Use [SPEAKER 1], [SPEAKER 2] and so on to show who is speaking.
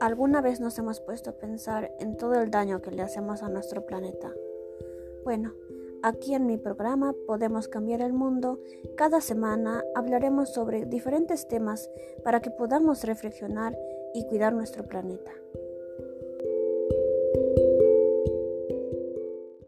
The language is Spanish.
[SPEAKER 1] ¿Alguna vez nos hemos puesto a pensar en todo el daño que le hacemos a nuestro planeta? Bueno, aquí en mi programa Podemos Cambiar el Mundo, cada semana hablaremos sobre diferentes temas para que podamos reflexionar y cuidar nuestro planeta.